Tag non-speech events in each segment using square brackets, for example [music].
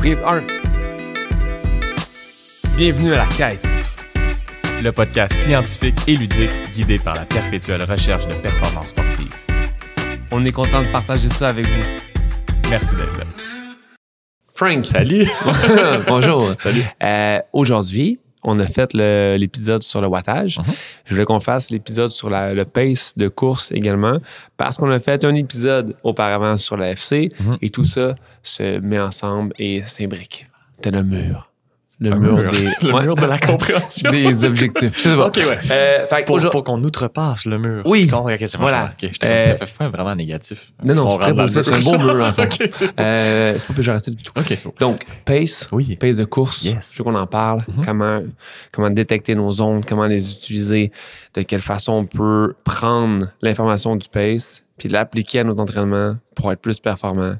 Prise 1. Bienvenue à la quête. Le podcast scientifique et ludique guidé par la perpétuelle recherche de performance sportive. On est content de partager ça avec vous. Merci d'être là. Frank. Salut. [laughs] Bonjour. Salut. Euh, Aujourd'hui, on a fait l'épisode sur le wattage. Mhm. Je voulais qu'on fasse l'épisode sur la- le pace de course également, parce qu'on a fait un épisode auparavant sur la FC Mhm. et tout ça se met ensemble et s'imbrique. C'était le mur. Le mur, mur. des, [laughs] Le ouais, mur de la [laughs] compréhension. des objectifs. C'est bon. Ok, ouais. Euh, fait que Pour, pour qu'on outrepasse le mur. Oui. Je comprends, ok, c'est bon, Voilà. je comprends. Ok, j'étais Euh, ça fait fin vraiment négatif. Non, non, On c'est très positif. C'est un beau mur, en [laughs] fait. ok, c'est euh, c'est pas péjoratif du tout. Ok, c'est bon. Donc, pace, Oui. pace de course. Yes. Je veux qu'on en parle. Mhm. comment, comment détecter nos zones, comment les utiliser, de quelle façon on peut prendre l'information du pace puis l'appliquer à nos entraînements pour être plus performants.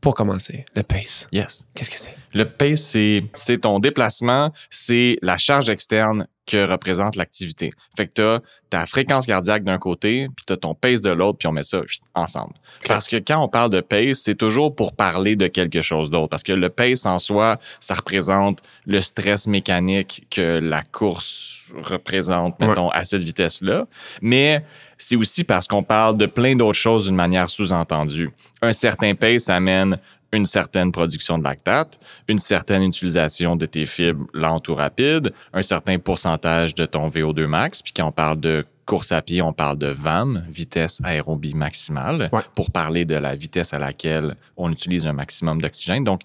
Pour commencer, le pace. Yes. Qu'est-ce que c'est? Le pace, c'est, c'est ton déplacement, c'est la charge externe que représente l'activité. Fait que tu as ta fréquence cardiaque d'un côté, puis tu as ton pace de l'autre, puis on met ça ensemble. Parce que quand on parle de pace, c'est toujours pour parler de quelque chose d'autre. Parce que le pace en soi, ça représente le stress mécanique que la course représente, Ouais. mettons, à cette vitesse-là. Mais c'est aussi parce qu'on parle de plein d'autres choses d'une manière sous-entendue. Un certain pace amène une certaine production de lactate, une certaine utilisation de tes fibres lentes ou rapides, un certain pourcentage de ton VO2 max. Puis quand on parle de course à pied, on parle de VAM, vitesse aérobie maximale, Ouais. pour parler de la vitesse à laquelle on utilise un maximum d'oxygène. Donc,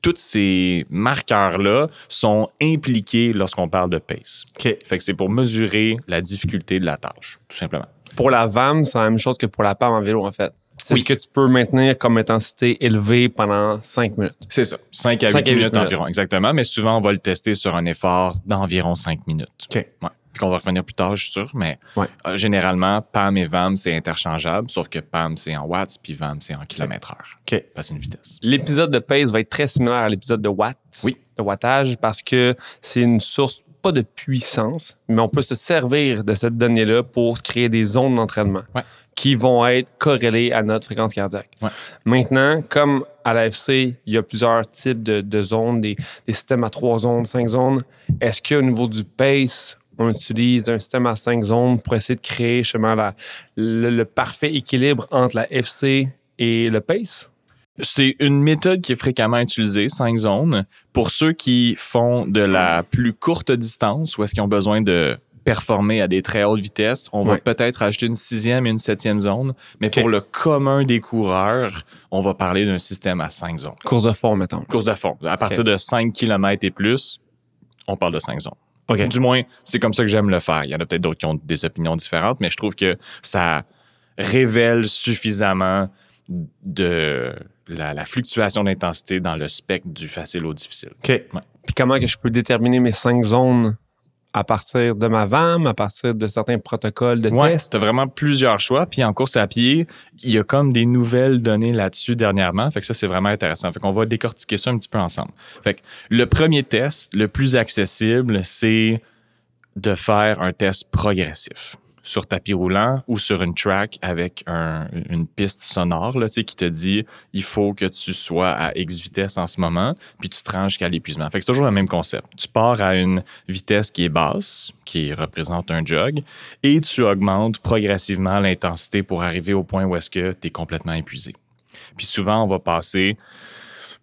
tous ces marqueurs-là sont impliqués lorsqu'on parle de pace. OK. Fait que c'est pour mesurer la difficulté de la tâche, tout simplement. Pour la VAM, c'est la même chose que pour la PAM en vélo, en fait. C'est Oui. ce que tu peux maintenir comme intensité élevée pendant 5 minutes. C'est ça. 5 à 8 Cinq à huit minutes, minutes. environ, exactement. Mais souvent, on va le tester sur un effort d'environ 5 minutes. OK. Ouais. Puis qu'on va revenir plus tard, je suis sûr. Mais Ouais. euh, généralement, PAM et VAM, c'est interchangeable, sauf que PAM, c'est en watts, puis VAM, c'est en kilomètres heure. OK. C'est une vitesse. L'épisode de pace va être très similaire à l'épisode de watts, Oui. de wattage, parce que c'est une source, pas de puissance, mais on peut se servir de cette donnée-là pour se créer des zones d'entraînement Ouais. qui vont être corrélées à notre fréquence cardiaque. Ouais. Maintenant, comme à l'AFC, il y a plusieurs types de, de zones, des, des systèmes à trois zones, cinq zones. Est-ce qu'au niveau du pace, on utilise un système à cinq zones pour essayer de créer justement la- le, le parfait équilibre entre la FC et le pace? C'est une méthode qui est fréquemment utilisée, 5 zones, pour ceux qui font de la plus courte distance ou est-ce qu'ils ont besoin de performer à des très hautes vitesses. On va peut-être ajouter une sixième et une septième zone, mais pour le commun des coureurs, on va parler d'un système à 5 zones. Course de fond, mettons. Course de fond. À partir de 5 km et plus, on parle de 5 zones. OK. Du moins, c'est comme ça que j'aime le faire. Il y en a peut-être d'autres qui ont des opinions différentes, mais je trouve que ça révèle suffisamment de la, la fluctuation d'intensité dans le spectre du facile au difficile. OK. Puis comment que je peux déterminer mes cinq zones à partir de ma VAM, à partir de certains protocoles de Ouais, test? t'as vraiment plusieurs choix. Puis en course à pied, il y a comme des nouvelles données là-dessus dernièrement. Fait que ça, c'est vraiment intéressant. Fait qu'on va décortiquer ça un petit peu ensemble. Fait que le premier test, le plus accessible, c'est de faire un test progressif sur tapis roulant ou sur une track avec un- une piste sonore là, qui te dit il faut que tu sois à X vitesse en ce moment, puis tu te rends jusqu'à l'épuisement. Fait que c'est toujours le même concept. Tu pars à une vitesse qui est basse, qui représente un jog, et tu augmentes progressivement l'intensité pour arriver au point où est-ce que tu es complètement épuisé. Puis souvent, on va passer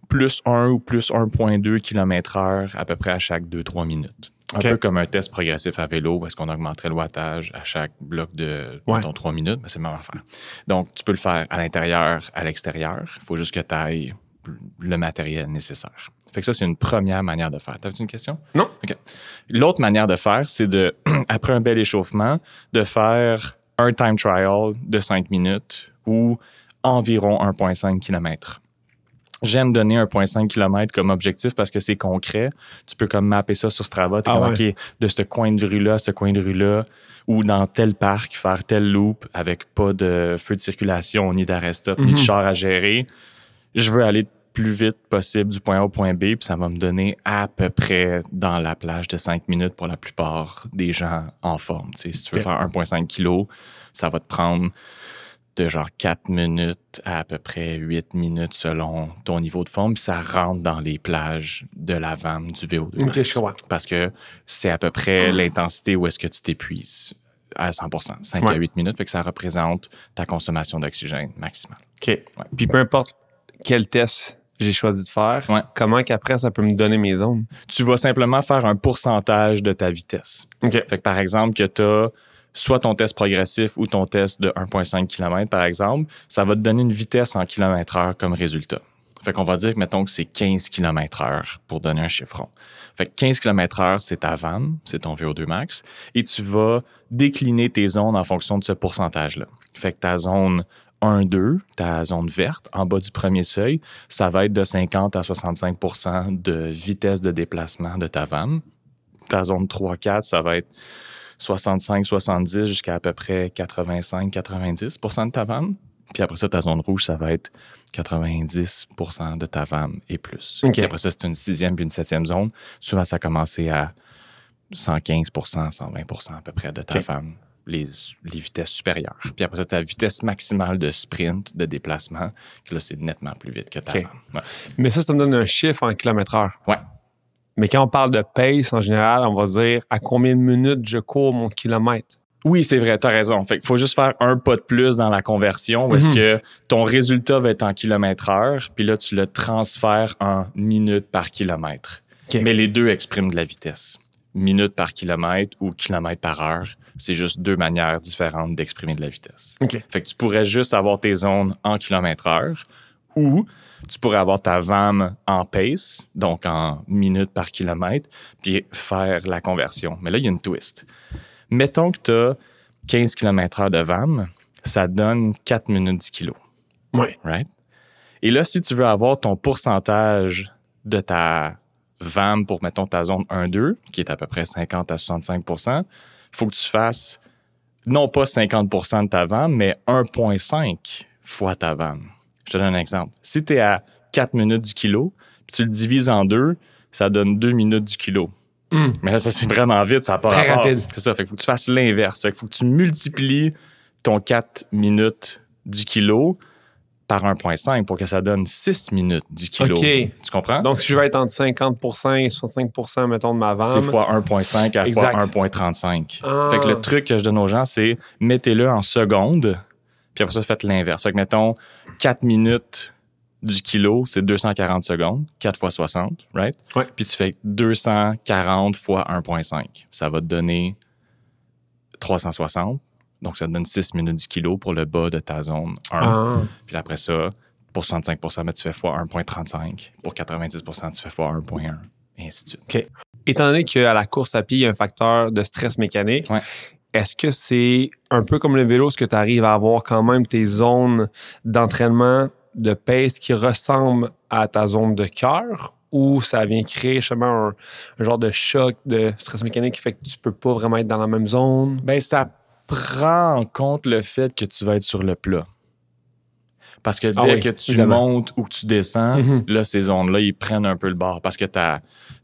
plus 1 ou plus 1,2 km heure à peu près à chaque 2-3 minutes. Un peu comme un test progressif à vélo est-ce qu'on augmenterait le wattage à chaque bloc de Ouais. mettons, 3 minutes, mais c'est la même affaire. Donc, tu peux le faire à l'intérieur, à l'extérieur. Il faut juste que tu ailles le matériel nécessaire. Fait que ça, c'est une première manière de faire. T'avais-tu une question? Non. OK. L'autre manière de faire, c'est de, [clears throat] après un bel échauffement, de faire un time trial de 5 minutes ou environ 1,5 km. J'aime donner 1,5 km comme objectif parce que c'est concret. Tu peux comme mapper ça sur Strava. T'es Ah comme, ouais. OK, de ce coin de rue-là à ce coin de rue-là, ou dans tel parc, faire tel loop avec pas de feu de circulation, ni d'arrêt stop, ni Mhm. de char à gérer. Je veux aller le plus vite possible du point A au point B, puis ça va me donner à peu près dans la plage de 5 minutes pour la plupart des gens en forme. Si tu veux faire 1,5 kg, ça va te prendre de genre 4 minutes à à peu près 8 minutes selon ton niveau de forme, puis ça rentre dans les plages de la VAM du VO2 Ok, je comprends. parce que c'est à peu près l'intensité où est-ce que tu t'épuises à 100% 5 Ouais. à 8 minutes, fait que ça représente ta consommation d'oxygène maximale. OK. Puis peu importe quel test j'ai choisi de faire, Ouais. comment qu'après ça peut me donner mes ondes? Tu vas simplement faire un pourcentage de ta vitesse. OK. Fait que par exemple, que tu as soit ton test progressif ou ton test de 1,5 km, par exemple, ça va te donner une vitesse en kilomètre heure comme résultat. Fait qu'on va dire mettons que c'est 15 km heure pour donner un chiffron. Fait que 15 km heure, c'est ta VAM, c'est ton VO2 max, et tu vas décliner tes zones en fonction de ce pourcentage-là. Fait que ta zone 1, 2, ta zone verte, en bas du premier seuil, ça va être de 50 à 65% de vitesse de déplacement de ta VAM. Ta zone 3, 4, ça va être 65, 70 jusqu'à à peu près 85, 90% de ta VAM. Puis après ça, ta zone rouge, ça va être 90% de ta VAM et plus. Puis après ça, c'est une sixième puis une septième zone. Souvent, ça a commencé à 115% 120% à peu près de ta OK. VAM, les, les vitesses supérieures. Puis après ça, ta vitesse maximale de sprint, de déplacement, que là, c'est nettement plus vite que ta OK. VAM. Ouais. Mais ça, ça me donne un chiffre en kilomètre heure. Ouais. Mais quand on parle de pace, en général, on va dire à combien de minutes je cours mon kilomètre. Oui, c'est vrai, tu as raison. Fait qu'il faut juste faire un pas de plus dans la conversion où est-ce Mhm. que ton résultat va être en kilomètre heure, puis là, tu le transfères en minutes par kilomètre. Mais les deux expriment de la vitesse. Minutes par kilomètre ou kilomètre par heure, c'est juste deux manières différentes d'exprimer de la vitesse. Fait que tu pourrais juste avoir tes zones en kilomètre heure ou tu pourrais avoir ta VAM en pace, donc en minutes par kilomètre, puis faire la conversion. Mais là, il y a une twist. Mettons que tu as 15 km heure de VAM, ça donne 4 minutes du kilo, Oui. right? Et là, si tu veux avoir ton pourcentage de ta VAM pour, mettons, ta zone 1-2, qui est à peu près 50 à 65% il faut que tu fasses non pas 50% de ta VAM, mais 1,5 fois ta VAM. Je te donne un exemple. Si tu es à 4 minutes du kilo, puis tu le divises en deux, ça donne 2 minutes du kilo. Hmm. Mais là, ça, c'est vraiment vite, ça n'a pas Très rapport. rapide. C'est ça. Fait faut que tu fasses l'inverse. Fait qu'il faut que tu multiplies ton 4 minutes du kilo par 1,5 pour que ça donne 6 minutes du kilo. OK. Tu comprends? Donc, si je veux être entre 50 et 65 mettons, de ma c'est VAM, fois 1,5 à Exact. fois 1,35. Ah. Fait que le truc que je donne aux gens, c'est mettez-le en secondes, puis après ça, faites l'inverse. Fait que mettons 4 minutes du kilo, c'est 240 secondes, 4 fois 60, right? Ouais. Puis tu fais 240 fois 1,5. Ça va te donner 360. Donc, ça te donne 6 minutes du kilo pour le bas de ta zone 1. Ah. Puis après ça, pour 65 mais tu fais fois 1,35. Pour 90% tu fais fois 1,1. Et ainsi de suite. Étant donné qu'à la course à pied, il y a un facteur de stress mécanique, Ouais. Est-ce que c'est un peu comme le vélo, ce que tu arrives à avoir quand même tes zones d'entraînement de pace qui ressemblent à ta zone de cœur? Ou ça vient créer justement un, un genre de choc de stress mécanique qui fait que tu peux pas vraiment être dans la même zone? Ben, ça prend en compte le fait que tu vas être sur le plat. Parce que dès Ah oui, que tu évidemment. montes ou que tu descends, Mhm. là, ces zones-là, ils prennent un peu le bord parce que ta,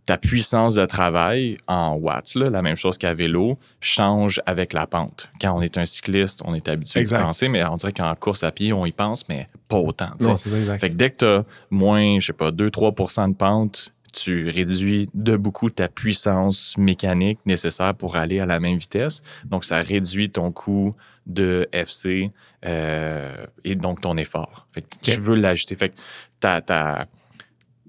ta puissance de travail en watts, là, la même chose qu'à vélo, change avec la pente. Quand on est un cycliste, on est habitué Exact. à y penser, mais on dirait qu'en course à pied, on y pense, mais pas autant. Non, ça, exact. Fait que dès que tu as moins, je sais pas, 2-3% de pente, tu réduis de beaucoup ta puissance mécanique nécessaire pour aller à la même vitesse. Donc, ça réduit ton coût de FC euh, et donc ton effort. Fait que tu veux l'ajuster. Fait que ta, ta-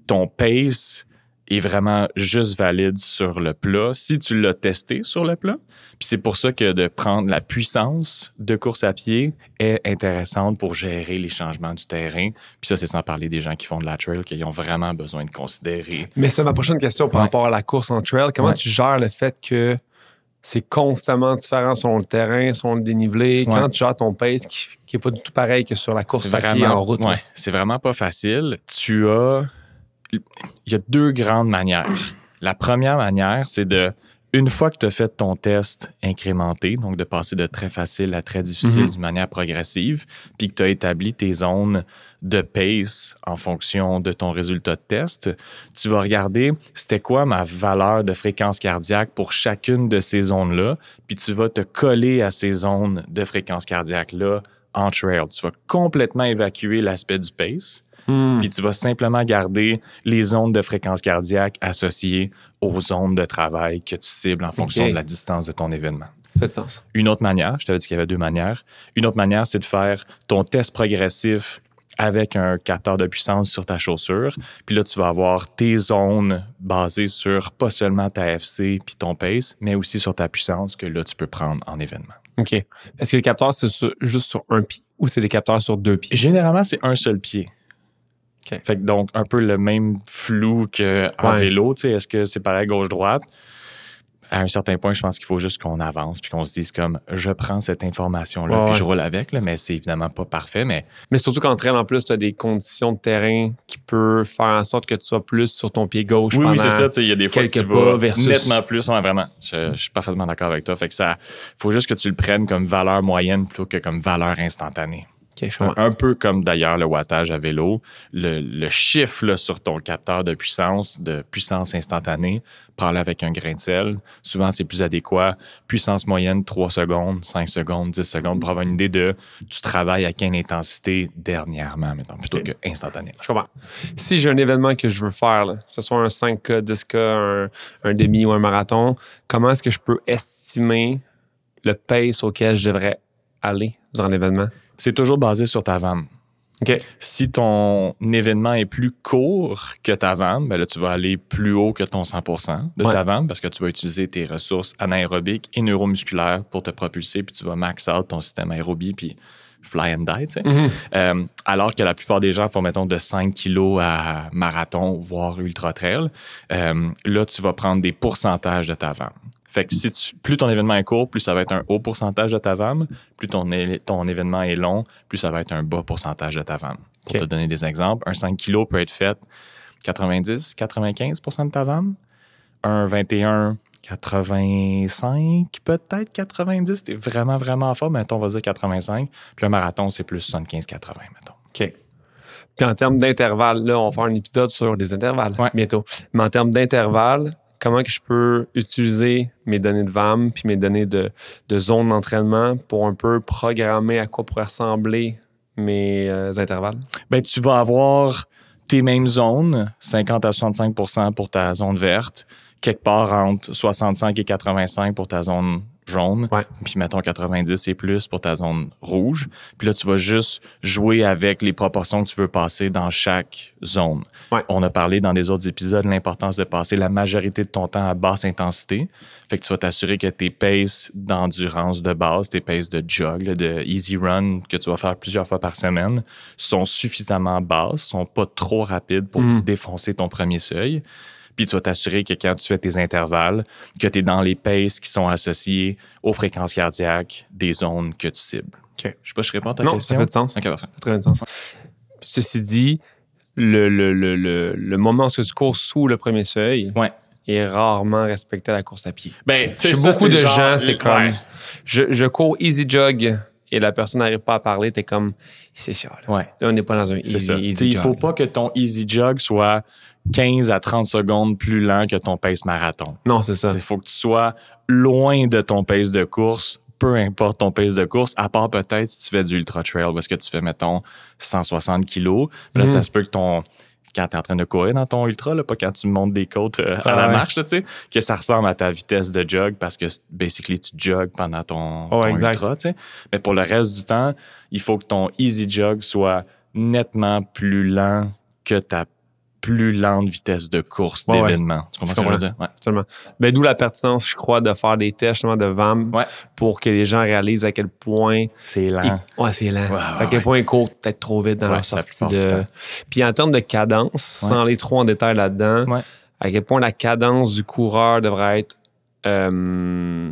ton pace est vraiment juste valide sur le plat si tu l'as testé sur le plat. Puis c'est pour ça que de prendre la puissance de course à pied est intéressante pour gérer les changements du terrain. Puis ça, c'est sans parler des gens qui font de la trail, qui ont vraiment besoin de considérer. Mais c'est ma prochaine question par Ouais. rapport à la course en trail. Comment Ouais. tu gères le fait que c'est constamment différent selon le terrain, selon le dénivelé? Ouais. Quand tu gères ton pace qui n'est pas du tout pareil que sur la course à pied en route? ouais, c'est vraiment pas facile. Tu as. Il y a deux grandes manières. La première manière, c'est de. Une fois que tu as fait ton test incrémenté, donc de passer de très facile à très difficile Mhm. d'une manière progressive, puis que tu as établi tes zones de pace en fonction de ton résultat de test, tu vas regarder c'était quoi ma valeur de fréquence cardiaque pour chacune de ces zones-là, puis tu vas te coller à ces zones de fréquence cardiaque-là en trail. Tu vas complètement évacuer l'aspect du pace, Hmm. puis tu vas simplement garder les zones de fréquence cardiaque associées aux zones de travail que tu cibles en fonction de la distance de ton événement. Fait de sens. Une autre manière, je t'avais dit qu'il y avait deux manières. Une autre manière, c'est de faire ton test progressif avec un capteur de puissance sur ta chaussure. Puis là, tu vas avoir tes zones basées sur pas seulement ta FC puis ton pace, mais aussi sur ta puissance que là, tu peux prendre en événement. OK. Est-ce que le capteur, c'est juste sur un pied ou c'est des capteurs sur deux pieds? Généralement, c'est un seul pied. Fait que donc, un peu le même flou qu'en Ouais. vélo. tu sais, Est-ce que c'est pareil gauche-droite? À un certain point, je pense qu'il faut juste qu'on avance puis qu'on se dise comme je prends cette information-là Ouais, puis je roule avec, là, mais c'est évidemment pas parfait. Mais Mais surtout qu'en trail, en plus, tu as des conditions de terrain qui peuvent faire en sorte que tu sois plus sur ton pied gauche oui, pendant... oui, c'est ça. Il y a des fois que tu vas versus- nettement plus. Ouais, vraiment. Je, je suis parfaitement d'accord avec toi. Fait que ça, faut juste que tu le prennes comme valeur moyenne plutôt que comme valeur instantanée. Un, peu comme d'ailleurs le wattage à vélo, le, le chiffre là, sur ton capteur de puissance, de puissance instantanée, prends-le avec un grain de sel. Souvent, c'est plus adéquat. Puissance moyenne, 3 secondes, 5 secondes, 10 secondes, pour avoir une idée de tu travailles à quelle intensité dernièrement, mettons, plutôt que instantané. Je comprends. Si j'ai un événement que je veux faire, là, que ce soit un 5K, 10K, un, un demi ou un marathon, comment est-ce que je peux estimer le pace auquel je devrais aller durant l'événement? C'est toujours basé sur ta VAM. OK. Si ton événement est plus court que ta VAM, ben là, tu vas aller plus haut que ton 100% de Ouais. ta VAM parce que tu vas utiliser tes ressources anaérobiques et neuromusculaires pour te propulser, puis tu vas max out ton système aérobie, puis fly and die. Mhm. Euh, alors que la plupart des gens font, mettons, de 5 kilos à marathon, voire ultra trail. Euh, là, tu vas prendre des pourcentages de ta VAM. Fait que si tu, plus ton événement est court, plus ça va être un haut pourcentage de ta VAM. Plus ton, événement est long, plus ça va être un bas pourcentage de ta VAM. Pour OK. te donner des exemples, un 5 kilos peut être fait 90, 95% de ta VAM. Un 21, 85, peut-être 90. T'es vraiment, vraiment fort, mais on va dire 85. Puis un marathon, c'est plus 75, 80, mettons. OK. Puis en termes d'intervalle, là, on va faire un épisode sur des intervalles Ouais. bientôt. Mais en termes d'intervalle, comment que je peux utiliser mes données de VAM puis mes données de, de zone d'entraînement pour un peu programmer à quoi pourraient ressembler mes euh, intervalles? ben, tu vas avoir tes mêmes zones, 50 à 65 pour ta zone verte, quelque part entre 65 et 85 pour ta zone jaune, Ouais. puis mettons 90 et plus pour ta zone rouge. Puis là, tu vas juste jouer avec les proportions que tu veux passer dans chaque zone. Ouais. On a parlé dans des autres épisodes de l'importance de passer la majorité de ton temps à basse intensité. Fait que tu vas t'assurer que tes paces d'endurance de base, tes paces de jog, là, de easy run que tu vas faire plusieurs fois par semaine, sont suffisamment basses, sont pas trop rapides pour Mm. défoncer ton premier seuil. Puis tu vas t'assurer que quand tu fais tes intervalles, que tu es dans les paces qui sont associés aux fréquences cardiaques des zones que tu cibles. OK. Je sais pas, je réponds à ta non, question. ça fait du sens. OK, parfait. Très bien sens. Ceci dit, le, le, le, le, moment où tu cours sous le premier seuil Ouais. est rarement respecté à la course à pied. Ben, Chez beaucoup de gens, c'est comme je, je cours easy jog et la personne n'arrive pas à parler, t'es comme c'est ça. Là, Ouais. Là, on n'est pas dans un easy, ça. easy T'sais, il jog. faut pas que ton easy jog soit 15 à 30 secondes plus lent que ton pace marathon. Non, c'est ça. Il faut que tu sois loin de ton pace de course, peu importe ton pace de course, à part peut-être si tu fais du ultra trail, parce que tu fais, mettons, 160 kilos. Là, Mhm. ça se peut que ton. Quand tu es en train de courir dans ton ultra, là, pas quand tu montes des côtes euh, à Ah la ouais. marche, là, tu sais, que ça ressemble à ta vitesse de jog parce que, basically, tu jogues pendant ton, ultra. tu sais. Mais pour le reste du temps, il faut que ton easy jog soit nettement plus lent que ta plus lente vitesse de course Ouais, ouais. d'événement. Tu comprends ce que je veux dire? Ouais. Absolument. Ben, D'où la pertinence, je crois, de faire des tests justement de VAM Ouais. pour que les gens réalisent à quel point. C'est lent. ils- Ouais, c'est lent. À quel point ils courent peut-être trop vite dans leur sortie de. Puis en termes de cadence, sans aller trop en détail là-dedans, à quel point la cadence du coureur devrait être euh,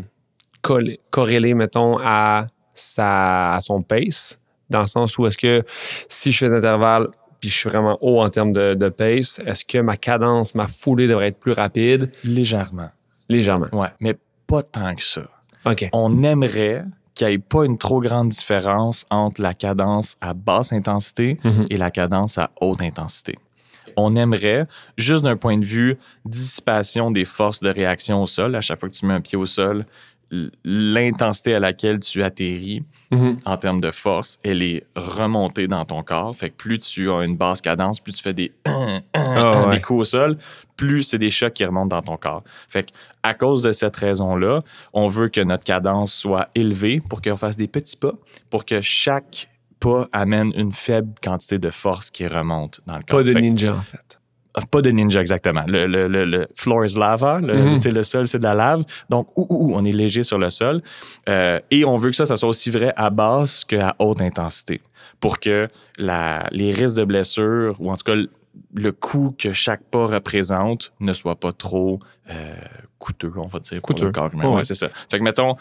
corrélée, mettons, à, sa, à son pace, dans le sens où est-ce que si je fais un intervalle puis je suis vraiment haut en termes de, de pace, est-ce que ma cadence, ma foulée devrait être plus rapide? Légèrement. Légèrement. Ouais, mais pas tant que ça. OK. On aimerait qu'il n'y ait pas une trop grande différence entre la cadence à basse intensité Mhm. et la cadence à haute intensité. On aimerait, juste d'un point de vue dissipation des forces de réaction au sol, à chaque fois que tu mets un pied au sol, l'intensité à laquelle tu atterris Mhm. en termes de force, elle est remontée dans ton corps. Fait que plus tu as une basse cadence, plus tu fais des, Ah, ouais. coups au sol, plus c'est des chocs qui remontent dans ton corps. Fait que à cause de cette raison-là, on veut que notre cadence soit élevée pour qu'on fasse des petits pas, pour que chaque pas amène une faible quantité de force qui remonte dans le corps. Pas de Fait que- ninja, en fait. Pas de ninja exactement. Le, le, le, le floor is lava, le, Mhm. le sol c'est de la lave. Donc, ouh, ouh, on est léger sur le sol. Euh, et on veut que ça, ça soit aussi vrai à basse qu'à haute intensité pour que la, les risques de blessure ou en tout cas le, le coût que chaque pas représente ne soit pas trop euh, coûteux, on va dire. pour Coûteux. le corps humain. Ouais, Ouais, ouais. c'est ça. Fait que, mettons,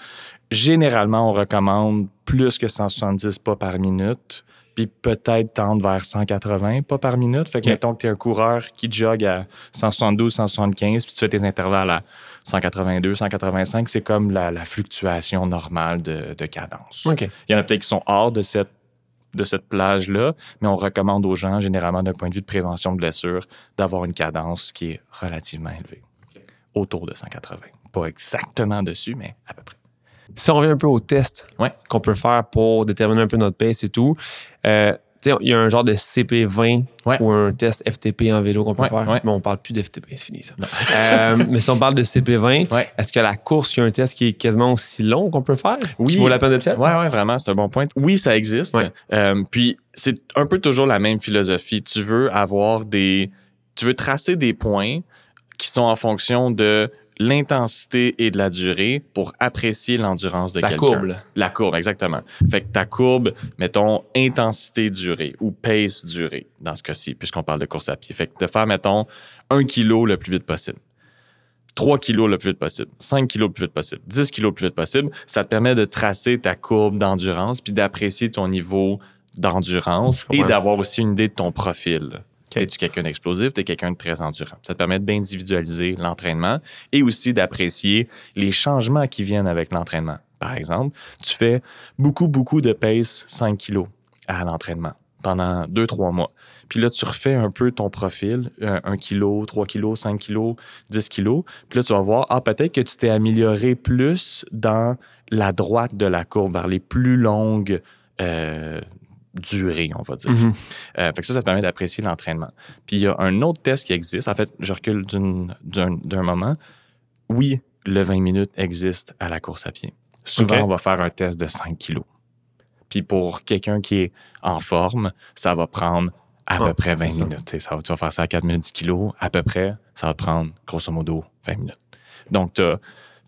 généralement, on recommande plus que 170 pas par minute puis peut-être tendre vers 180 pas par minute. Fait que, mettons que tu es un coureur qui jogue à 172, 175, puis tu fais tes intervalles à 182, 185, c'est comme la, la fluctuation normale de, de cadence. OK. Il y en a peut-être qui sont hors de cette, de cette plage-là, mais on recommande aux gens, généralement d'un point de vue de prévention de blessures, d'avoir une cadence qui est relativement élevée, autour de 180. Pas exactement dessus, mais à peu près. Si on revient un peu au test Ouais. qu'on peut faire pour déterminer un peu notre pace et tout, euh, tu sais, il y a un genre de CP20 Ouais. ou un test FTP en vélo qu'on peut Ouais, faire. ouais. Mais on parle plus de FTP, c'est fini ça. Euh, [laughs] mais si on parle de CP20, Ouais. est-ce que la course, il y a un test qui est quasiment aussi long qu'on peut faire? Oui. Qui vaut la peine d'être fait? Ouais, ouais, vraiment, c'est un bon point. Oui, ça existe. Euh, puis c'est un peu toujours la même philosophie. Tu veux avoir des, tu veux tracer des points qui sont en fonction de l'intensité et de la durée pour apprécier l'endurance de La quelqu'un. courbe. là. La courbe, exactement. Fait que ta courbe, mettons, intensité durée ou pace durée, dans ce cas-ci, puisqu'on parle de course à pied. Fait que de faire, mettons, un kilo le plus vite possible. 3 kilos le plus vite possible, 5 kilos le plus vite possible, 10 kilos le plus vite possible, ça te permet de tracer ta courbe d'endurance puis d'apprécier ton niveau d'endurance et d'avoir aussi une idée de ton profil. Es-tu quelqu'un d'explosif? T'es quelqu'un de très endurant. Ça te permet d'individualiser l'entraînement et aussi d'apprécier les changements qui viennent avec l'entraînement. Par exemple, tu fais beaucoup, beaucoup de pace 5 kilos à l'entraînement pendant 2-3 mois. Puis là, tu refais un peu ton profil, 1 kg, 3 kg, 5 kg, 10 kg. Puis là, tu vas voir, ah, peut-être que tu t'es amélioré plus dans la droite de la courbe, vers les plus longues euh, durées, on va dire. Mhm. Euh, fait que ça, ça te permet d'apprécier l'entraînement. Puis il y a un autre test qui existe. En fait, je recule d'un moment. Oui, le 20 minutes existe à la course à pied. Souvent, on va faire un test de 5 kilos. Puis pour quelqu'un qui est en forme, ça va prendre à Ah, peu près 20 c'est ça. minutes. Ça va- tu vas faire ça à 4 minutes 10 kilos. À peu près, ça va te prendre grosso modo 20 minutes. Donc, tu as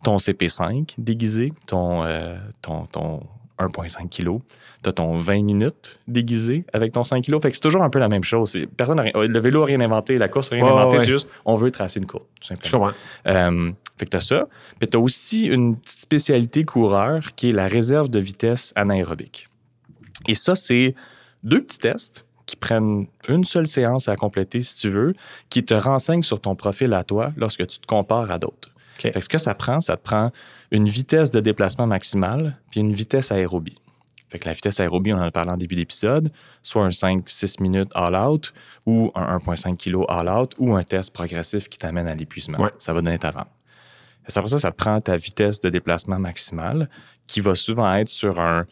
ton CP5 déguisé, ton, euh, ton, ton 1,5 kg. Tu as ton 20 minutes déguisé avec ton 5 kg. Fait que c'est toujours un peu la même chose. Personne n'a rien- le vélo n'a rien inventé, la course n'a rien inventé. ouais. C'est juste, on veut tracer une courbe, tout Je simplement. comprends. Euh, fait que t'as ça. Puis t'as aussi une petite spécialité coureur qui est la réserve de vitesse anaérobique. Et ça, c'est deux petits tests qui prennent une seule séance à compléter si tu veux, qui te renseignent sur ton profil à toi lorsque tu te compares à d'autres. OK. Fait que ce que ça prend, ça te prend une vitesse de déplacement maximale puis une vitesse aérobie. Fait que la vitesse aérobie, on en a parlé en début d'épisode, soit un 5-6 minutes all-out ou un 1,5 kg all-out ou un test progressif qui t'amène à l'épuisement. Ouais. Ça va donner ta vente. C'est pour ça que ça te prend ta vitesse de déplacement maximale qui va souvent être sur un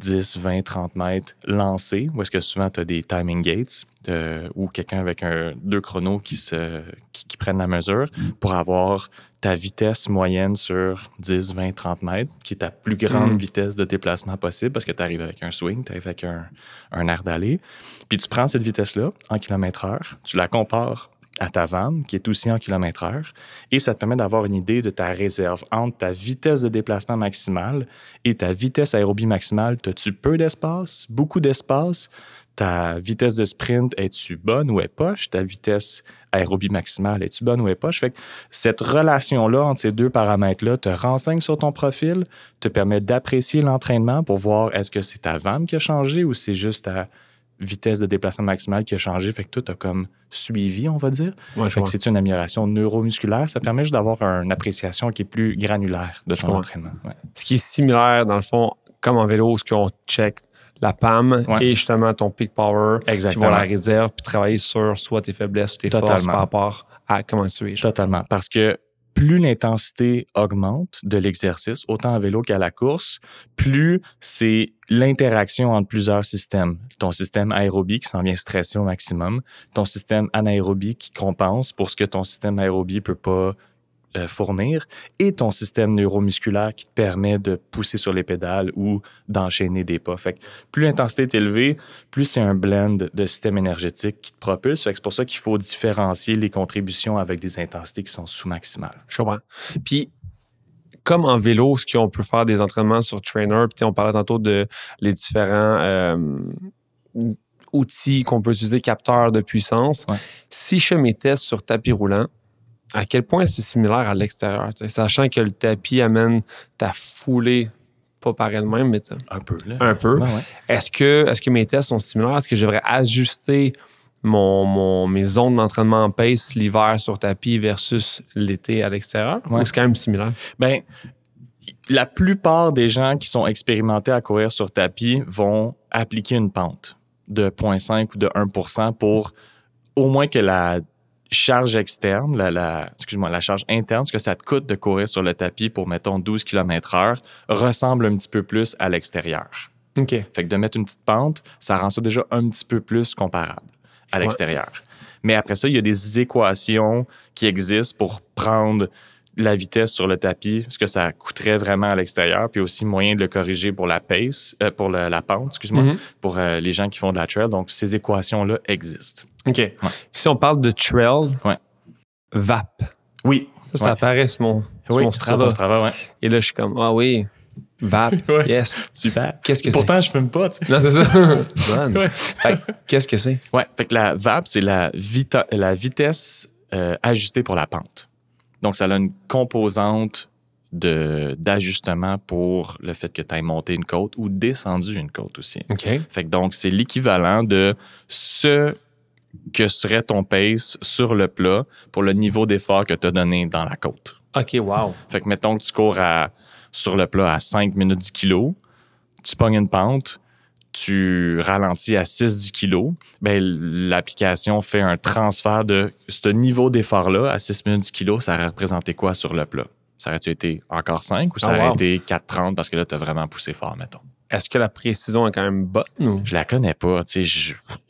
10, 20, 30 mètres lancé, où est-ce que souvent tu as des timing gates euh, ou quelqu'un avec un, deux chronos qui, se, qui, qui prennent la mesure pour avoir ta vitesse moyenne sur 10, 20, 30 mètres, qui est ta plus grande Mm. vitesse de déplacement possible parce que tu arrives avec un swing, tu arrives avec un, un air d'aller. Puis tu prends cette vitesse-là en kilomètre heure, tu la compares à ta vanne, qui est aussi en kilomètre heure, et ça te permet d'avoir une idée de ta réserve entre ta vitesse de déplacement maximale et ta vitesse aérobie maximale. As-tu peu d'espace, beaucoup d'espace? Ta vitesse de sprint, es-tu bonne ou est poche? Ta vitesse aérobie maximale, es-tu bonne ou est poche? Fait que cette relation-là entre ces deux paramètres-là te renseigne sur ton profil, te permet d'apprécier l'entraînement pour voir est-ce que c'est ta vanne qui a changé ou c'est juste ta vitesse de déplacement maximale qui a changé. Fait que tout a comme suivi, on va dire. Ouais, Fait que c'est une amélioration neuromusculaire. Ça permet juste d'avoir une appréciation qui est plus granulaire de ton entraînement. Ouais. Ce qui est similaire, dans le fond, comme en vélo, ce qu'on check la PAM Ouais. et justement ton peak power, puis Exactement. voir la réserve, puis travailler sur soit tes faiblesses ou tes forces Totalement. par rapport à comment tu es. genre. Totalement. Parce que plus l'intensité augmente de l'exercice, autant à vélo qu'à la course, plus c'est l'interaction entre plusieurs systèmes. Ton système aérobie qui s'en vient stresser au maximum, ton système anaérobie qui compense pour ce que ton système aérobie peut pas fournir et ton système neuromusculaire qui te permet de pousser sur les pédales ou d'enchaîner des pas. Fait que plus l'intensité est élevée, plus c'est un blend de système énergétique qui te propulse. Fait que c'est pour ça qu'il faut différencier les contributions avec des intensités qui sont sous-maximales. Je comprends. Puis, comme en vélo, ce qu'on peut faire des entraînements sur trainer, puis on parlait tantôt de les différents euh, outils qu'on peut utiliser, capteurs de puissance. Ouais. Si je fais mes tests sur tapis roulant, à quel point c'est similaire à l'extérieur, sachant que le tapis amène ta foulée, pas par elle-même, mais Un peu, là. un peu. Ouais, ouais. Est-ce que, est que mes tests sont similaires? Est-ce que je devrais ajuster mon, mon- mes zones d'entraînement en pace l'hiver sur tapis versus l'été à l'extérieur? Ouais. Ou c'est quand même similaire? Ben, la plupart des gens qui sont expérimentés à courir sur tapis vont appliquer une pente de 0.5 ou de 1% pour au moins que la charge externe, la, la- excuse-moi, la charge interne, ce que ça te coûte de courir sur le tapis pour, mettons, 12 km heure, ressemble un petit peu plus à l'extérieur. OK. Fait que de mettre une petite pente, ça rend ça déjà un petit peu plus comparable à Ouais. l'extérieur. Mais après ça, il y a des équations qui existent pour prendre la vitesse sur le tapis, ce que ça coûterait vraiment à l'extérieur, puis aussi moyen de le corriger pour la pace, euh, pour le- la pente, excuse-moi, Mhm. pour euh, les gens qui font de la trail. Donc, ces équations-là existent. OK. Puis Si on parle de trail, Ouais. VAP. Oui. Ça, Ouais. apparaît sur mon, sur Oui, mon sur Strava. ouais. Et là, je suis comme, ah oui, VAP, [laughs] Ouais. yes. Super. Qu'est-ce que c'est? Pourtant, je fume pas, tu sais. Non, c'est ça. [laughs] Bonne. Ouais. Qu'est-ce que c'est? Ouais, fait que la VAP, c'est la, vita- la vitesse euh, ajustée pour la pente. Donc, ça a une composante de- d'ajustement pour le fait que tu ailles monté une côte ou descendu une côte aussi. OK. Fait que donc, c'est l'équivalent de ce que serait ton pace sur le plat pour le niveau d'effort que tu as donné dans la côte. OK, wow. Fait que mettons que tu cours à, sur le plat à 5 minutes du kilo, tu pognes une pente, tu ralentis à 6 du kilo, ben, l'application fait un transfert de ce niveau d'effort-là à 6 minutes du kilo, ça aurait représenté quoi sur le plat? Ça aurait-tu été encore 5 ou ça Ah, aurait wow. été 4,30 parce que là, tu as vraiment poussé fort, mettons? Est-ce que la précision est quand même bonne ou? Je la connais pas,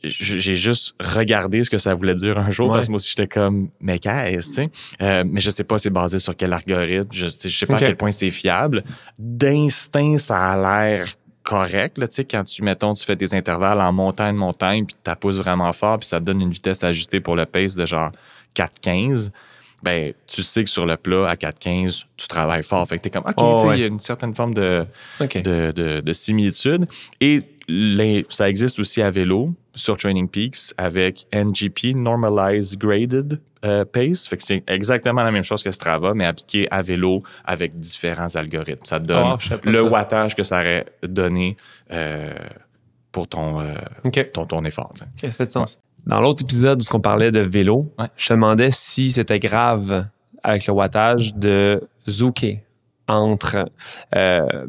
j'ai juste regardé ce que ça voulait dire un jour Ouais. parce que moi aussi j'étais comme mais qu'est-ce. Euh, mais je sais pas c'est basé sur quel algorithme, je, je sais pas à quel point c'est fiable. D'instinct, ça a l'air correct là, quand tu mettons tu fais des intervalles en montagne montagne puis tu pousses vraiment fort puis ça te donne une vitesse ajustée pour le pace de genre 4,15 ben tu sais que sur le plat à 4,15 tu travailles fort fait que t'es comme ok Oh, ouais. il y a une certaine forme de de, de, de similitude. Et les- ça existe aussi à vélo sur Training Peaks avec NGP, Normalized Graded euh, Pace. Fait que c'est exactement la même chose que Strava, mais appliqué à vélo avec différents algorithmes. Ça te donne Ah, le ça. wattage que ça aurait donné euh, pour ton, euh, ton, ton effort. ça fait de sens. Dans l'autre épisode où on parlait de vélo, Ouais. je te demandais si c'était grave avec le wattage de zooker entre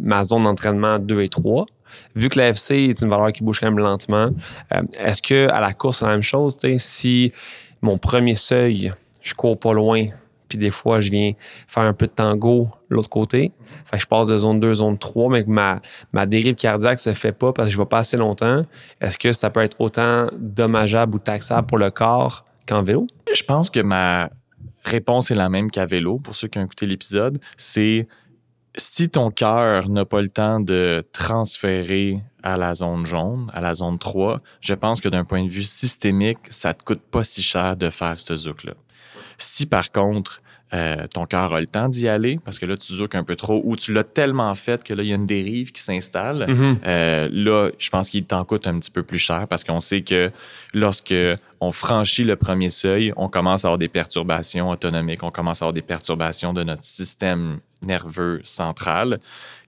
ma zone d'entraînement 2 et 3. Vu que la FC est une valeur qui bouge quand même lentement, euh, est-ce que à la course, c'est la même chose? Si mon premier seuil, je cours pas loin, puis des fois, je viens faire un peu de tango l'autre côté, fait que je passe de zone 2 zone 3, mais que ma, ma dérive cardiaque se fait pas parce que je vais pas assez longtemps, est-ce que ça peut être autant dommageable ou taxable pour le corps qu'en vélo? Je pense que ma réponse est la même qu'à vélo, pour ceux qui ont écouté l'épisode. C'est si ton cœur n'a pas le temps de transférer à la zone jaune, à la zone 3, je pense que d'un point de vue systémique, ça te coûte pas si cher de faire ce zouk-là. Si par contre, euh, ton cœur a le temps d'y aller, parce que là, tu zoukes un peu trop, ou tu l'as tellement fait que là, il y a une dérive qui s'installe, euh, là, je pense qu'il t'en coûte un petit peu plus cher parce qu'on sait que lorsque on franchit le premier seuil, on commence à avoir des perturbations autonomiques, on commence à avoir des perturbations de notre système nerveux central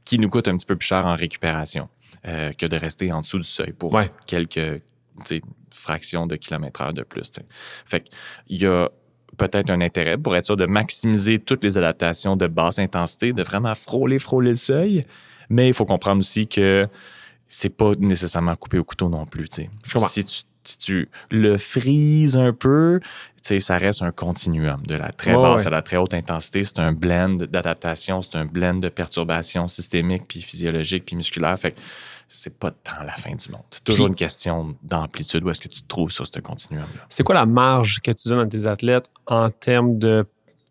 qui nous coûtent un petit peu plus cher en récupération euh, que de rester en dessous du seuil pour Ouais. quelques fractions de kilomètres heure de plus. Fait qu'il y a peut-être un intérêt pour être sûr de maximiser toutes les adaptations de basse intensité, de vraiment frôler, frôler le seuil. Mais il faut comprendre aussi que c'est pas nécessairement coupé au couteau non plus. Si tu si tu le frises un peu, ça reste un continuum de la très basse ouais. à la très haute intensité. C'est un blend d'adaptation, c'est un blend de perturbations systémiques, puis physiologiques, puis musculaires. Fait que c'est pas tant la fin du monde. C'est toujours Puis- une question d'amplitude. Où est-ce que tu te trouves sur ce continuum-là? C'est quoi la marge que tu donnes à tes athlètes en termes de,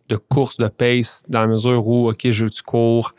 de course, de pace, dans la mesure où, OK, je veux que tu cours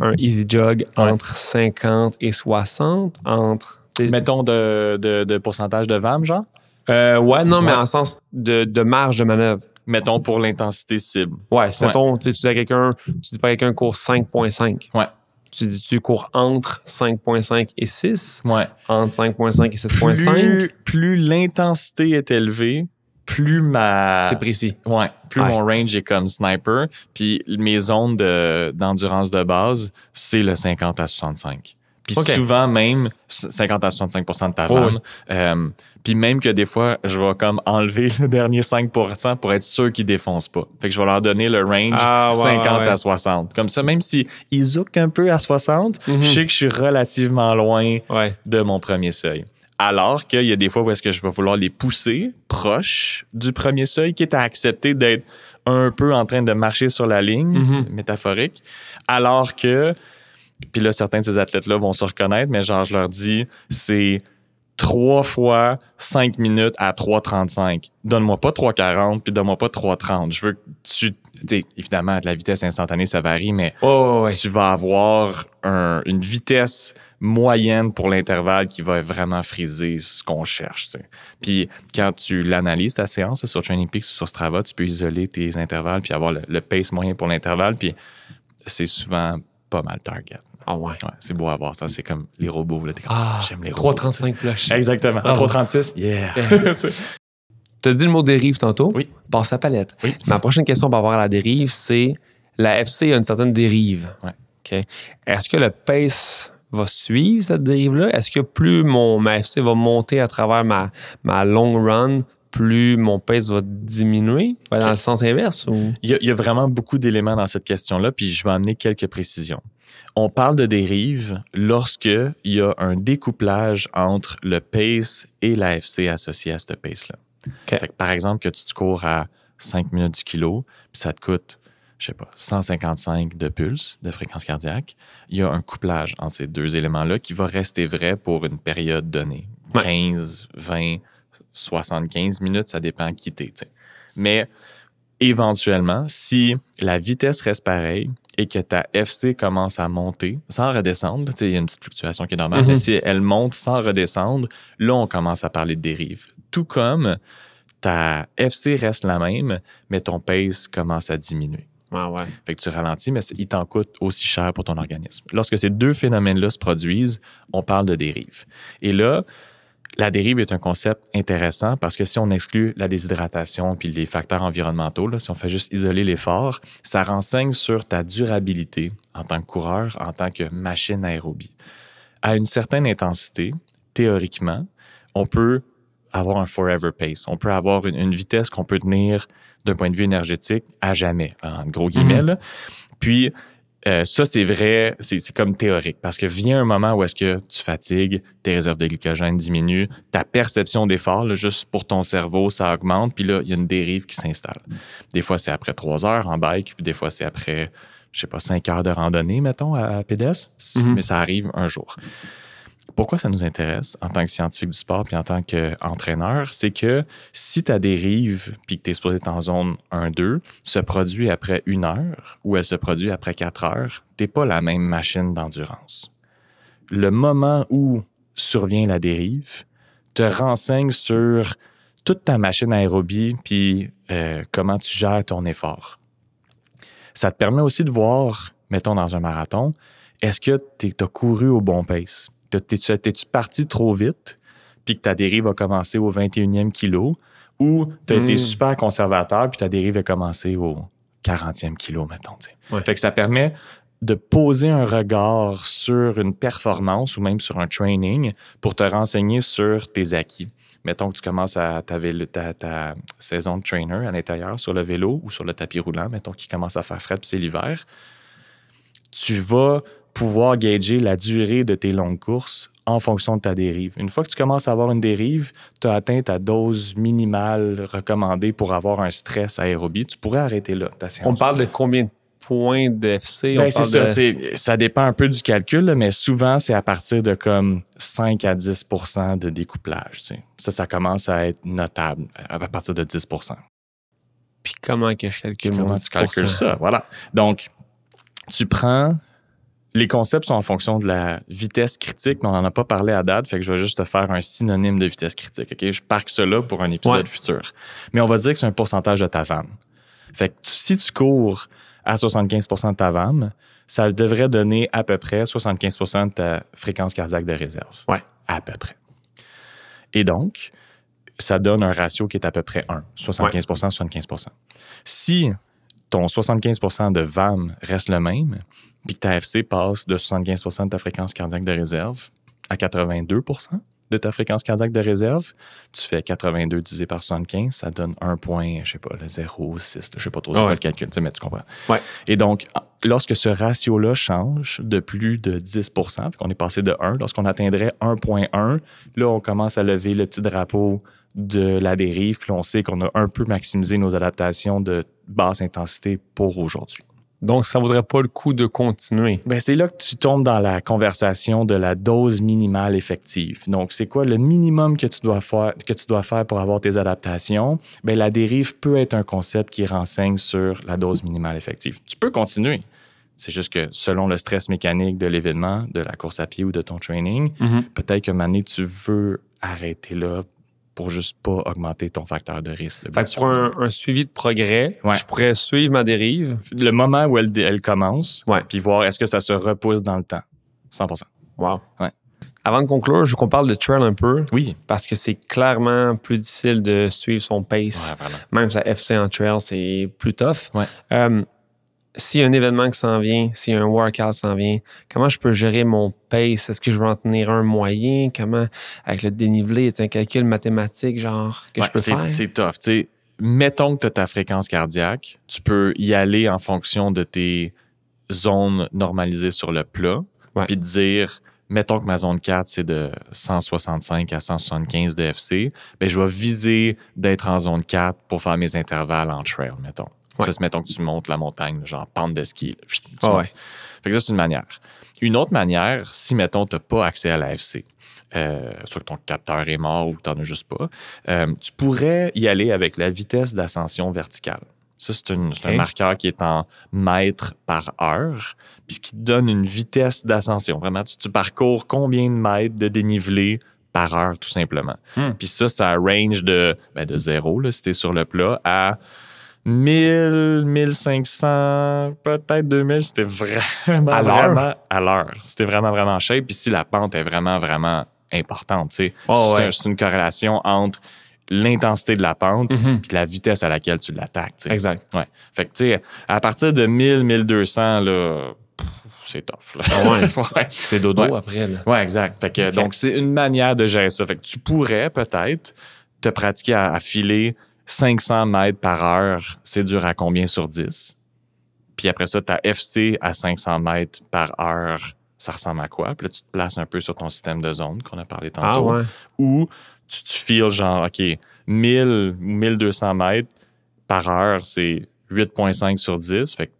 un easy jog Ouais. entre 50 et 60, entre... Mettons de, de, de pourcentage de VAM, genre? euh, ouais, non, mais en sens de, de marge de manœuvre. Mettons pour l'intensité cible. Ouais, mettons, tu sais, tu dis à quelqu'un, tu dis pas à quelqu'un court 5.5. Ouais. Tu dis, tu cours entre 5.5 et 6, Ouais. entre 5.5 et 6.5. Plus, plus l'intensité est élevée, plus ma. C'est précis. Ouais, plus Ouais. mon range est comme sniper. Puis mes zones de- d'endurance de, base, c'est le 50 à 65. Puis souvent même 50 à 65% de ta Oh VAM. oui. Euh, puis même que des fois, je vais comme enlever [laughs] le dernier 5% pour être sûr qu'ils défoncent pas. Fait que je vais leur donner le range Ah, ouais, 50 ouais, ouais. à 60. Comme ça, même si ils zoukent un peu à 60, Mhm. je sais que je suis relativement loin Ouais. de mon premier seuil. Alors qu'il y a des fois où est-ce que je vais vouloir les pousser proches du premier seuil, quitte à accepter d'être un peu en train de marcher sur la ligne Mhm. métaphorique, alors que, puis là, certains de ces athlètes-là vont se reconnaître, mais genre, je leur dis, c'est trois fois cinq minutes à 3,35. Donne-moi pas 3,40, puis donne-moi pas 3,30. Je veux que tu... évidemment, la vitesse instantanée, ça varie, mais ouais, ouais. tu vas avoir un- une vitesse moyenne pour l'intervalle qui va vraiment friser ce qu'on cherche. Puis quand tu l'analyses, ta séance sur Training Peaks ou sur Strava, tu peux isoler tes intervalles puis avoir le, le pace moyen pour l'intervalle. Puis c'est souvent pas mal target. Ah ouais. Ouais, c'est beau à voir ça. C'est comme les robots. Là, t'es comme, Ah, j'aime les robots. 3.35 flush. Exactement. Ah, 3,36. Yeah. [laughs] Tu as dit le mot dérive tantôt? Oui. Passe à palette. Oui. Ma prochaine question par rapport à la dérive, c'est la FC a une certaine dérive. Ouais. OK. Est-ce que le pace va suivre cette dérive-là? Est-ce que plus mon, ma FC va monter à travers ma, ma long run, plus mon pace va diminuer? Va dans le sens inverse? Ou... Il y, a, il y a vraiment beaucoup d'éléments dans cette question-là, puis je vais amener quelques précisions. On parle de dérive lorsque il y a un découplage entre le pace et l'AFC associé à ce pace-là. Par exemple, que tu te cours à 5 minutes du kilo, puis ça te coûte, je sais pas, 155 de pulse, de fréquence cardiaque, il y a un couplage entre ces deux éléments-là qui va rester vrai pour une période donnée. Ouais. 15, 20, 75 minutes, ça dépend qui t'es. Mais éventuellement, si la vitesse reste pareille et que ta FC commence à monter sans redescendre, il y a une petite fluctuation qui est normale, Mhm. mais si elle monte sans redescendre, là, on commence à parler de dérive. Tout comme ta FC reste la même, mais ton pace commence à diminuer. Ouais, ouais. Fait que tu ralentis, mais il t'en coûte aussi cher pour ton organisme. Lorsque ces deux phénomènes-là se produisent, on parle de dérive. Et là, la dérive est un concept intéressant parce que si on exclut la déshydratation puis les facteurs environnementaux, là, si on fait juste isoler l'effort, ça renseigne sur ta durabilité en tant que coureur, en tant que machine aérobie. À une certaine intensité, théoriquement, on peut avoir un forever pace. On peut avoir une, une vitesse qu'on peut tenir d'un point de vue énergétique à jamais, en gros guillemets. là. Puis, euh, ça, c'est vrai, c'est comme théorique, parce que vient un moment où est-ce que tu fatigues, tes réserves de glycogène diminuent, ta perception d'effort, juste pour ton cerveau, ça augmente, puis là, il y a une dérive qui s'installe. Des fois, c'est après trois heures en bike, puis des fois, c'est après, je sais pas, cinq heures de randonnée, mettons, à pédestre, Mhm. mais ça arrive un jour. Pourquoi ça nous intéresse en tant que scientifique du sport puis en tant qu'entraîneur, c'est que si ta dérive puis que tu es supposé être en zone 1-2 se produit après une heure ou elle se produit après quatre heures, tu pas la même machine d'endurance. Le moment où survient la dérive te renseigne sur toute ta machine aérobie puis euh, comment tu gères ton effort. Ça te permet aussi de voir, mettons dans un marathon, est-ce que tu as couru au bon pace? T'es- T'es-tu parti trop vite, puis que ta dérive a commencé au 21e kilo, ou tu as été Mm. super conservateur, puis ta dérive a commencé au 40e kilo, mettons. Ouais. Fait que ça permet de poser un regard sur une performance ou même sur un training pour te renseigner sur tes acquis. Mettons que tu commences à ta, vélo- ta, ta saison de trainer à l'intérieur sur le vélo ou sur le tapis roulant, mettons qu'il commence à faire frais puis c'est l'hiver. Tu vas pouvoir gager la durée de tes longues courses en fonction de ta dérive. Une fois que tu commences à avoir une dérive, tu as atteint ta dose minimale recommandée pour avoir un stress aérobie. Tu pourrais arrêter là ta séance. On parle de combien de points de FC? Ben, c'est ça, de- ça dépend un peu du calcul, là, mais souvent, c'est à partir de comme 5 à 10% de découplage. Ça, ça commence à être notable à partir de 10% Puis comment que je calcule mon Comment tu calcules 10%? ça? Voilà. Donc, tu prends. Les concepts sont en fonction de la vitesse critique, mais on n'en a pas parlé à date, fait que je vais juste te faire un synonyme de vitesse critique. OK? Je parque cela pour un épisode Ouais. futur. Mais on va dire que c'est un pourcentage de ta VAM. Fait que tu- si tu cours à 75% de ta VAM, ça devrait donner à peu près 75% de ta fréquence cardiaque de réserve. Ouais. À peu près. Et donc, ça donne un ratio qui est à peu près 1, 75% 75% Si ton 75% de VAM reste le même, puis que ta FC passe de 75 de ta fréquence cardiaque de réserve à 82% de ta fréquence cardiaque de réserve, tu fais 82 divisé par 75, ça donne 1 point, je sais pas, le 0,6, je sais pas trop c'est Ouais. le calcul, mais tu comprends. Ouais. Et donc, lorsque ce ratio-là change de plus de 10% puis qu'on est passé de 1, lorsqu'on atteindrait 1,1, là, on commence à lever le petit drapeau de la dérive, puis on sait qu'on a un peu maximisé nos adaptations de basse intensité pour aujourd'hui. Donc, ça vaudrait pas le coup de continuer. Ben, c'est là que tu tombes dans la conversation de la dose minimale effective. Donc, c'est quoi le minimum que tu dois faire, que tu dois faire pour avoir tes adaptations? Ben, la dérive peut être un concept qui renseigne sur la dose minimale effective. Tu peux continuer. C'est juste que selon le stress mécanique de l'événement, de la course à pied ou de ton training, peut-être qu'à un moment donné, tu veux arrêter là pour juste pas augmenter ton facteur de risque. Fait que pour un, un suivi de progrès, Ouais. je pourrais suivre ma dérive. Le moment où elle, elle commence, Ouais. puis voir est-ce que ça se repousse dans le temps. 100% Wow. Ouais. Avant de conclure, je veux qu'on parle de trail un peu Oui. parce que c'est clairement plus difficile de suivre son pace. Ouais, vraiment. Même sa FC en trail, c'est plus tough. Ouais. Euh, s'il y a un événement qui s'en vient, s'il y a un workout qui s'en vient, comment je peux gérer mon pace? Est-ce que je veux en tenir un moyen? Comment, avec le dénivelé, a un calcul mathématique, genre, que je peux c'est- faire? C'est tough. mettons que tu as ta fréquence cardiaque, tu peux y aller en fonction de tes zones normalisées sur le plat, puis te dire, mettons que ma zone 4, c'est de 165 à 175 de FC, ben, je vais viser d'être en zone 4 pour faire mes intervalles en trail, mettons. Ouais. Ça, c'est mettons que tu montes la montagne, genre pente de ski. là. Tu Ah ouais. Fait que ça, c'est une manière. Une autre manière, si, mettons, tu n'as pas accès à l'AFC, euh, soit que ton capteur est mort ou que tu n'en as juste pas, euh, tu pourrais y aller avec la vitesse d'ascension verticale. Ça, c'est un marqueur qui est en mètres par heure, puis qui te donne une vitesse d'ascension. Vraiment, tu, tu parcours combien de mètres de dénivelé par heure, tout simplement. Hmm. Puis ça, ça range de, ben, de zéro, là, si t'es sur le plat, à 1000, 1500, peut-être 2000, c'était vraiment, À l'heure? à l'heure. C'était vraiment, vraiment shape. Puis si la pente est vraiment, vraiment importante, tu sais, Oh, c'est ouais. un- c'est une corrélation entre l'intensité de la pente Mhm. puis la vitesse à laquelle tu l'attaques. tu sais. Exact. Ouais. Fait que, tu sais, à partir de 1000, 1200, là, c'est tough. Là. Ah [laughs] ouais. C'est dodo Ouais. après. Là. Ouais, exact. Fait que. Donc, c'est une manière de gérer ça. Fait que tu pourrais peut-être te pratiquer à, à filer 500 mètres par heure. C'est dur à combien sur 10? Puis après ça, ta FC à 500 mètres par heure, ça ressemble à quoi? Puis là, tu te places un peu sur ton système de zone qu'on a parlé Ah tantôt. ouais. Ou tu te files genre, OK, 1000 ou 1200 mètres par heure, c'est 8,5 sur 10. Fait que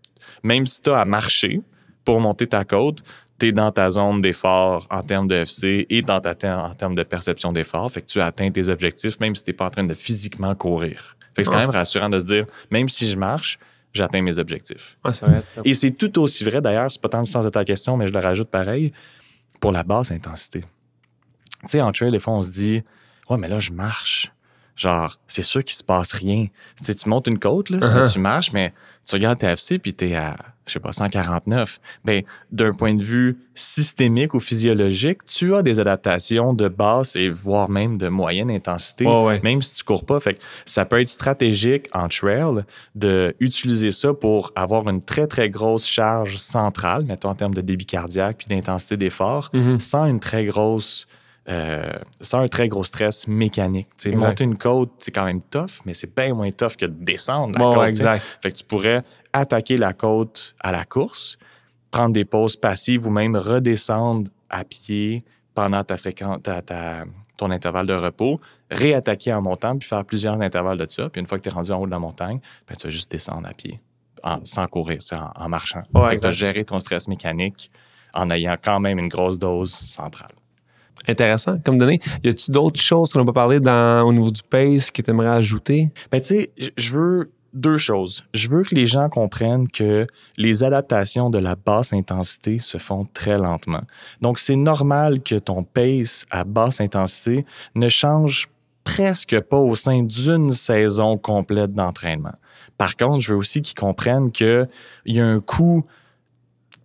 même si tu as à marcher pour monter ta côte, tu es dans ta zone d'effort en termes de FC et dans ta en termes de perception d'effort. Fait que tu atteins tes objectifs, même si tu n'es pas en train de physiquement courir. Fait que c'est quand même rassurant de se dire, même si je marche, j'atteins mes objectifs. Vrai. Et c'est tout aussi vrai, d'ailleurs, c'est pas tant le sens de ta question, mais je le rajoute pareil, pour la basse intensité. Tu sais, en trail, des fois, on se dit, ouais, mais là, je marche. Genre, c'est sûr qu'il se passe rien. Tu sais, tu montes une côte, là, Uh-huh. là, tu marches, mais tu regardes ta FC, puis t'es à, je sais pas, 149. Ben, d'un point de vue systémique ou physiologique, tu as des adaptations de basse et voire même de moyenne intensité ouais. même si tu cours pas. Fait que ça peut être stratégique en trail de utiliser ça pour avoir une très, très grosse charge centrale, mettons en termes de débit cardiaque puis d'intensité d'effort, Mhm. sans une très grosse. euh, sans un très gros stress mécanique. Monter une côte, c'est quand même tough, mais c'est bien moins tough que de descendre la Ouais, côte. exact. Fait que tu pourrais attaquer la côte à la course, prendre des pauses passives ou même redescendre à pied pendant ta fréquence, ta- ta- ton intervalle de repos, réattaquer en montant, puis faire plusieurs intervalles de ça. Puis une fois que tu es rendu en haut de la montagne, ben, tu vas juste descendre à pied, en- sans courir, c'est en, en marchant. Ouais, tu as géré ton stress mécanique en ayant quand même une grosse dose centrale. Intéressant comme données. Y a-tu d'autres choses qu'on n'a pas parlé dans, au niveau du pace que tu aimerais ajouter? Ben, tu sais, je veux deux choses. Je veux que les gens comprennent que les adaptations de la basse intensité se font très lentement. Donc, c'est normal que ton pace à basse intensité ne change presque pas au sein d'une saison complète d'entraînement. Par contre, je veux aussi qu'ils comprennent qu'il y a un coût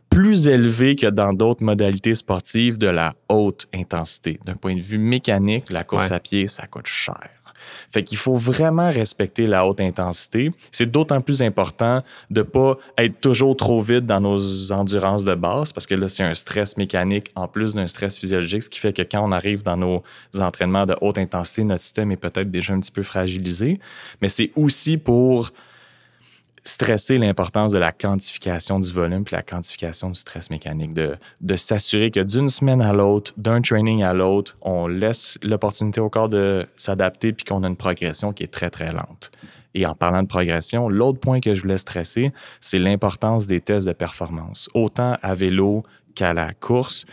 plus élevé que dans d'autres modalités sportives de la haute intensité. D'un point de vue mécanique, la course Ouais. à pied, ça coûte cher. Fait qu'il faut vraiment respecter la haute intensité. C'est d'autant plus important de pas être toujours trop vite dans nos endurances de base parce que là, c'est un stress mécanique en plus d'un stress physiologique, ce qui fait que quand on arrive dans nos entraînements de haute intensité, notre système est peut-être déjà un petit peu fragilisé. Mais c'est aussi pour stresser l'importance de la quantification du volume puis la quantification du stress mécanique, de, de s'assurer que d'une semaine à l'autre, d'un training à l'autre, on laisse l'opportunité au corps de s'adapter puis qu'on a une progression qui est très, très lente. Et en parlant de progression, l'autre point que je voulais stresser, c'est l'importance des tests de performance, autant à vélo qu'à la course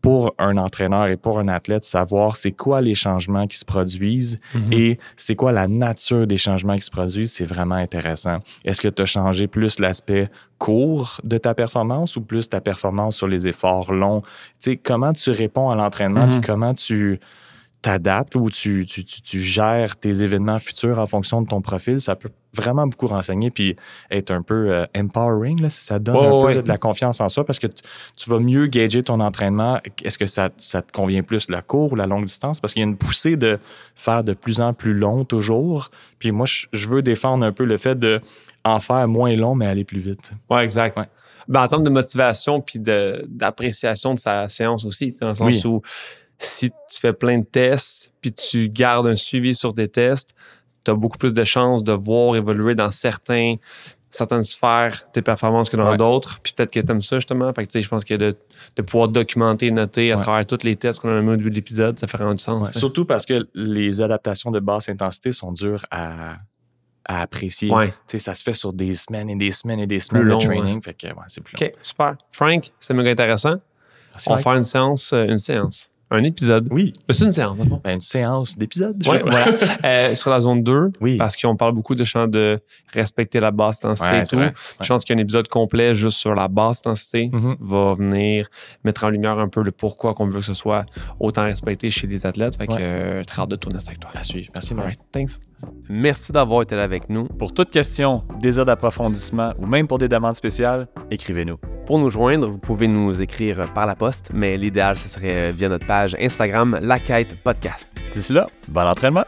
pour un entraîneur et pour un athlète, savoir c'est quoi les changements qui se produisent et c'est quoi la nature des changements qui se produisent, c'est vraiment intéressant. Est-ce que tu as changé plus l'aspect court de ta performance ou plus ta performance sur les efforts longs? Tu sais, comment tu réponds à l'entraînement Mhm. puis comment tu t'adaptes ou tu, tu, tu, tu gères tes événements futurs en fonction de ton profil, ça peut vraiment beaucoup renseigner puis être un peu euh, empowering. Là, ça donne un peu ouais. de la confiance en soi parce que tu, vas mieux gager ton entraînement. Est-ce que ça, ça te convient plus la court ou la longue distance? Parce qu'il y a une poussée de faire de plus en plus long toujours. Puis moi, je, je veux défendre un peu le fait de en faire moins long, mais aller plus vite. Oui, exact. Ouais. Ben, en termes de motivation puis d'appréciation de, sa séance aussi, dans le sens Oui. où si tu fais plein de tests puis tu gardes un suivi sur tes tests, tu as beaucoup plus de chances de voir évoluer dans certains, certaines sphères tes performances que dans Ouais. d'autres. Puis peut-être que tu aimes ça justement. Fait que, je pense que de, de pouvoir documenter, noter à Ouais. travers tous les tests qu'on a mis au début de l'épisode, ça fait vraiment du sens. Ouais. Surtout parce que les adaptations de basse intensité sont dures à, à apprécier. Ça se fait sur des semaines et des semaines et des semaines long, de training. Fait que ouais, c'est plus long. OK, super. Frank, c'est méga intéressant. Merci, On va faire une séance, euh, une séance, un épisode. Oui, C'est une séance, ben, une séance d'épisode. Ouais, voilà. [laughs] Euh, sur la zone 2, Oui. parce qu'on parle beaucoup de champ de respecter la basse densité Ouais, et tout. Je pense qu'un épisode complet juste sur la basse densité Mhm. va venir mettre en lumière un peu le pourquoi qu'on veut que ce soit autant respecté chez les athlètes. Fait que Ouais. euh, très hâte de tourner ça avec toi. À suivre. Merci, right, thanks. Merci d'avoir été là avec nous. Pour toute question, désir d'approfondissement ou même pour des demandes spéciales, écrivez-nous. Pour nous joindre, vous pouvez nous écrire par la poste, mais l'idéal, ce serait via notre page Instagram La Quête Podcast. D'ici là, bon entraînement!